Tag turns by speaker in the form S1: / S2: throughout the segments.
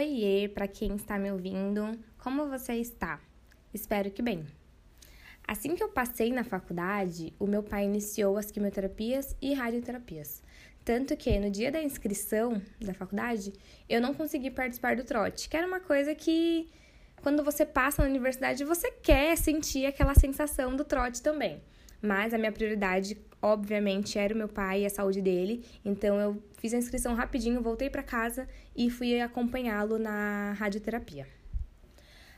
S1: Oiê, para quem está me ouvindo, como você está? Espero que bem. Assim que eu passei na faculdade, o meu pai iniciou as quimioterapias e radioterapias. Tanto que no dia da inscrição da faculdade, eu não consegui participar do trote, que era uma coisa que quando você passa na universidade, você quer sentir aquela sensação do trote também. Mas a minha prioridade, obviamente, era o meu pai e a saúde dele. Então eu fiz a inscrição rapidinho, voltei para casa e fui acompanhá-lo na radioterapia.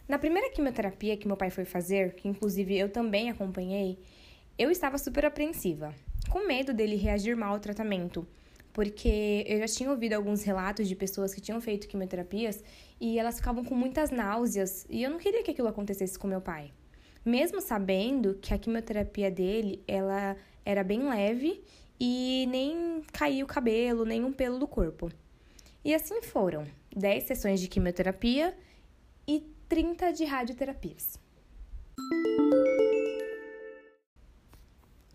S1: Na primeira quimioterapia que meu pai foi fazer, que inclusive eu também acompanhei, eu estava super apreensiva, com medo dele reagir mal ao tratamento, porque eu já tinha ouvido alguns relatos de pessoas que tinham feito quimioterapias e elas ficavam com muitas náuseas, e eu não queria que aquilo acontecesse com meu pai mesmo sabendo que a quimioterapia dele ela era bem leve e nem caiu o cabelo, nem um pelo do corpo. E assim foram: 10 sessões de quimioterapia e 30 de radioterapias.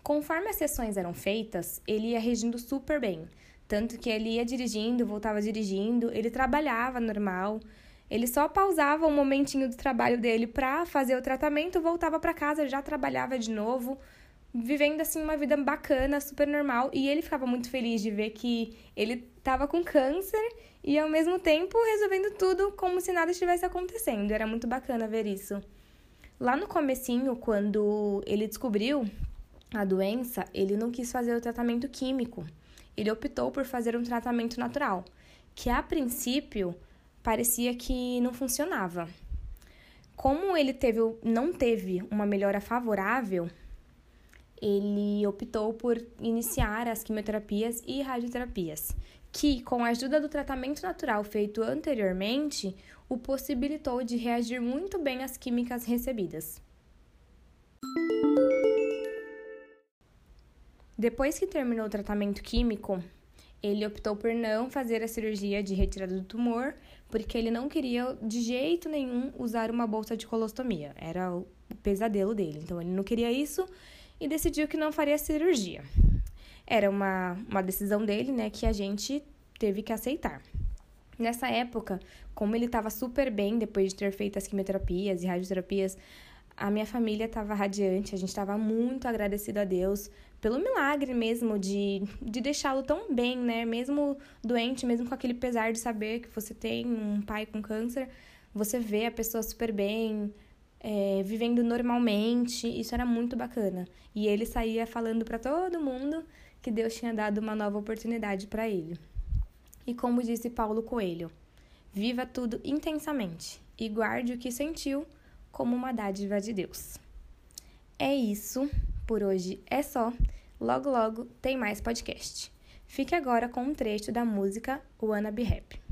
S1: Conforme as sessões eram feitas, ele ia regindo super bem. Tanto que ele ia dirigindo, voltava dirigindo, ele trabalhava normal, ele só pausava um momentinho do trabalho dele para fazer o tratamento, voltava para casa, já trabalhava de novo, vivendo assim uma vida bacana, super normal, e ele ficava muito feliz de ver que ele estava com câncer e ao mesmo tempo resolvendo tudo como se nada estivesse acontecendo. Era muito bacana ver isso. Lá no comecinho, quando ele descobriu a doença, ele não quis fazer o tratamento químico. Ele optou por fazer um tratamento natural, que a princípio parecia que não funcionava. Como ele teve, não teve uma melhora favorável, ele optou por iniciar as quimioterapias e radioterapias, que, com a ajuda do tratamento natural feito anteriormente, o possibilitou de reagir muito bem às químicas recebidas. Depois que terminou o tratamento químico, ele optou por não fazer a cirurgia de retirada do tumor, porque ele não queria de jeito nenhum usar uma bolsa de colostomia. Era o pesadelo dele. Então ele não queria isso e decidiu que não faria cirurgia. Era uma, uma decisão dele, né, que a gente teve que aceitar. Nessa época, como ele estava super bem depois de ter feito as quimioterapias e radioterapias, a minha família estava radiante, a gente estava muito agradecido a Deus pelo milagre mesmo de, de deixá-lo tão bem, né? Mesmo doente, mesmo com aquele pesar de saber que você tem um pai com câncer, você vê a pessoa super bem, é, vivendo normalmente, isso era muito bacana. E ele saía falando para todo mundo que Deus tinha dado uma nova oportunidade para ele. E como disse Paulo Coelho, viva tudo intensamente e guarde o que sentiu como uma dádiva de Deus. É isso, por hoje é só. Logo, logo tem mais podcast. Fique agora com um trecho da música Wanna Be Happy.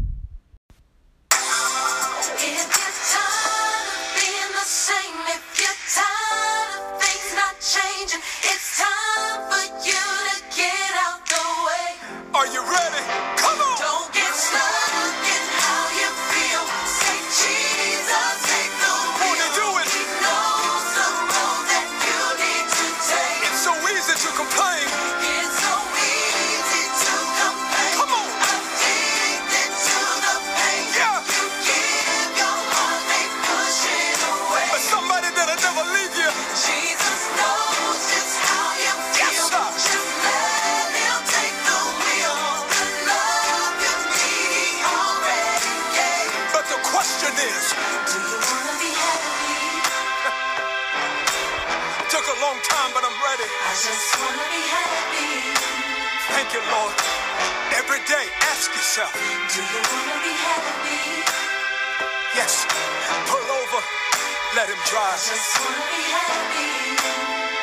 S1: Just wanna be happy. Thank you, Lord. Every day, ask yourself Do you wanna be happy? Yes. Pull over, let him drive. just wanna be happy.